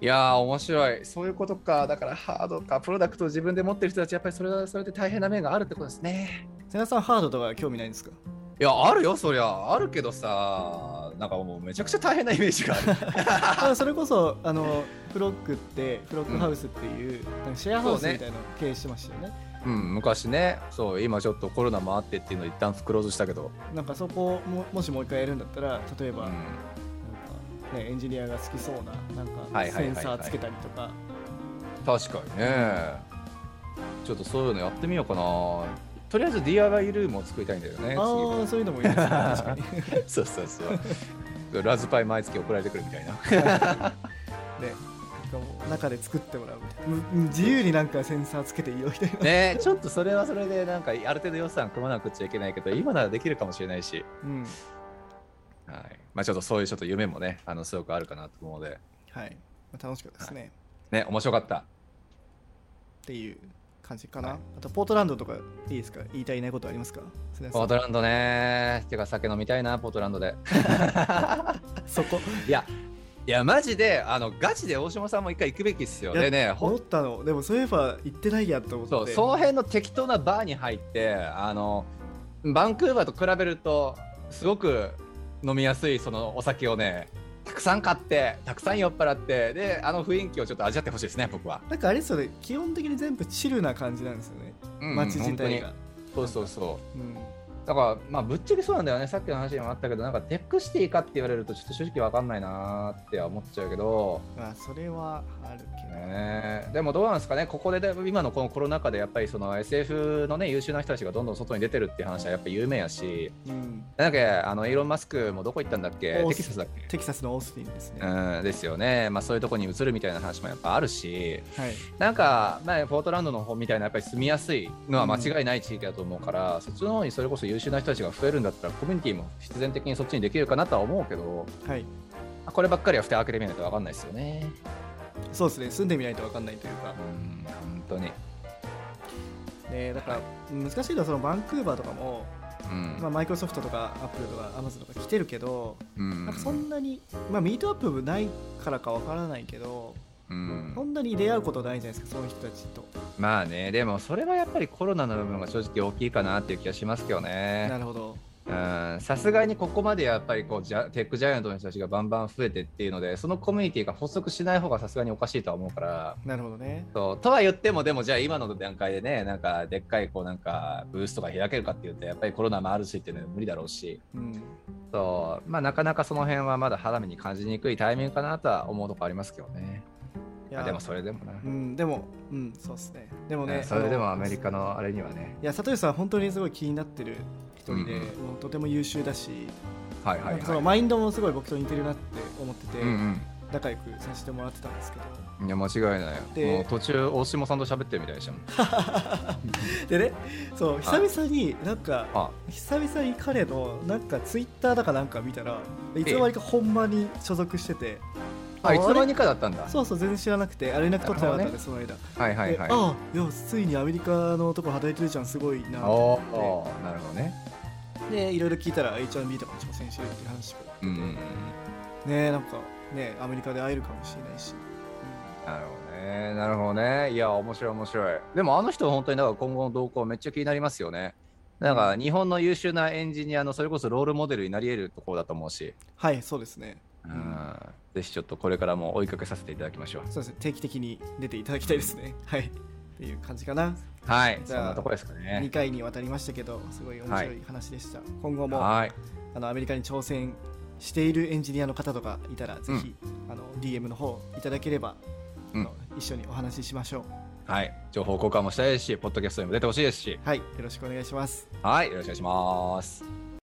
いやー、面白い。そういうことか。だからハードか、プロダクトを自分で持ってる人たち、やっぱりそれはそれで大変な面があるってことですね。瀬名さんハードとか興味ないんですか？いや、あるよ、そりゃ。あるけどさ、なんかもうめちゃくちゃ大変なイメージがある。あそれこそあのフロックってフロックハウスっていう、なんかシェアハウスみたいなのを経営してましたよねうん、昔ね、そう、今ちょっとコロナもあってっていうのを一旦クローズしたけど。なんかそこももしもう一回やるんだったら例えば、うんなんかね、エンジニアが好きそうななんかセンサーつけたりとか、確かにね。ちょっとそういうのやってみようかな。とりあえず DIY ルームを作りたいんだよね。ああそういうのもいいですね確かに次 そうそうそう。ラズパイ毎月送られてくるみたいな。ねかもう中で作ってもらうみたいな。む自由になんかセンサーつけていいよみたいな、ねちょっとそれはそれでなんかある程度予算組まなくちゃいけないけど今ならできるかもしれないし、うん。はい。まあ、ちょっとそういうちょっと夢もねあのすごくあるかなと思うので。はい、まあ、楽しかったですね、ね面白かった。っていう感じかな、はいあとポートランドとかいいですか？言いたいないことありますか？ポートランドね。てか酒飲みたいなポートランドで。そこ。いやいやマジであのガチで大島さんも一回行くべきっすよ。でねほ思ったの。でもそういえば行ってないやと思って。そうその辺の適当なバーに入ってあのバンクーバーと比べるとすごく飲みやすいそのお酒をねたくさん買ってたくさん酔っ払ってであの雰囲気をちょっと味わってほしいですね僕は、なんかあれですよね。基本的に全部チルな感じなんですよね。うん街自体が、そうそうそう。うんだからまあぶっちゃけそうなんだよね。さっきの話にもあったけどなんかテックシティかって言われるとちょっと正直わかんないなーっては思っちゃうけど。まあそれはあるけど、ねでもどうなんですかね、ここでで今のこのコロナ禍でやっぱりその SF の、ね、優秀な人たちがどんどん外に出てるっていう話はやっぱり有名やし、うん、なんだっけ、あのイーロン・マスクもどこ行ったんだっけ、テキサスだっけ？テキサスのオースティンですね、うん、ですよね、まあ、そういうところに移るみたいな話もやっぱあるし、はい。なんか、まあ、ポートランドの方みたいなやっぱり住みやすいのは間違いない地域だと思うから、そっちの方にそれこそ優秀な人たちが増えるんだったら、コミュニティも必然的にそっちにできるかなとは思うけど、はい。こればっかりは蓋開けてみないと分かんないですよね。そうですね。住んでみないと分かんないというか。うん、本当に。ね、だから難しいのはそのバンクーバーとかも、うん。まあ、マイクロソフトとかアップルとかアマゾンとか来てるけど、うん。なんかそんなに、まあ、ミートアップないからかわからないけど、うん。そんなに出会うことないじゃないですかそういう人たちと、まあね、でもそれはやっぱりコロナの部分が正直大きいかなっていう気がしますけどなね。るほど。うん。さすがにここまでやっぱりこうジャテックジャイアントの人たちがバンバン増えてっていうので、そのコミュニティが発足しない方がさすがにおかしいとは思うから。なるほどね。そう。とは言っても、でもじゃあ今の段階でね、なんかでっかいこうなんかブースとか開けるかっていうと、やっぱりコロナもあるしっていうのは無理だろうし、うん。そう。まあ、なかなかその辺はまだ肌身に感じにくいタイミングかなとは思うとこありますけどね。いやまあでもそれでもな。うんでもうんそうですね。でもねそれでもアメリカのあれにはね。いや里吉さん本当にすごい気になってる一人で、うん。もうとても優秀だし、はいはいなんかそのはい。マインドもすごい僕と似てるなって思ってて、うんうん。仲良くさせてもらってたんですけど。いや間違いないでもう途中大下さんと喋ってるみたいでしたもんでねそう久々になんかあ。久々に彼のなんかツイッターだかなんか見たらいつの間にかほんまに所属しててあいつの間にかかだったんだ。そうそう全然知らなくてあれ連絡取ってなかったんで、その間。はいはいはい。であいやついにアメリカのとこ働いてるじゃんすごいなとお思おなるほどね。ってでいろいろ聞いたら H1B とかに挑戦してるっていう話をうんうんうん。ねなんかねアメリカで会えるかもしれないし、なるほどね。なるほどね。いや面白い面白い。でもあの人本当にだから今後の動向めっちゃ気になりますよね。なんか日本の優秀なエンジニアのそれこそロールモデルになり得るところだと思うし、はいそうですねうん、ぜひちょっとこれからも追いかけさせていただきましょう。そうですね。定期的に出ていただきたいですね。はい。っていう感じかな。はい。じゃあそんなとこですか2ね回にわたりましたけどすごい面白い話でした、今後もはい。あのアメリカに挑戦しているエンジニアの方とかいたらぜひ、あの DM の方いただければ、うん。一緒にお話ししましょう。はい。情報交換もしたいですしポッドキャストにも出てほしいですし。はい。よろしくお願いします。はい。よろしくお願いします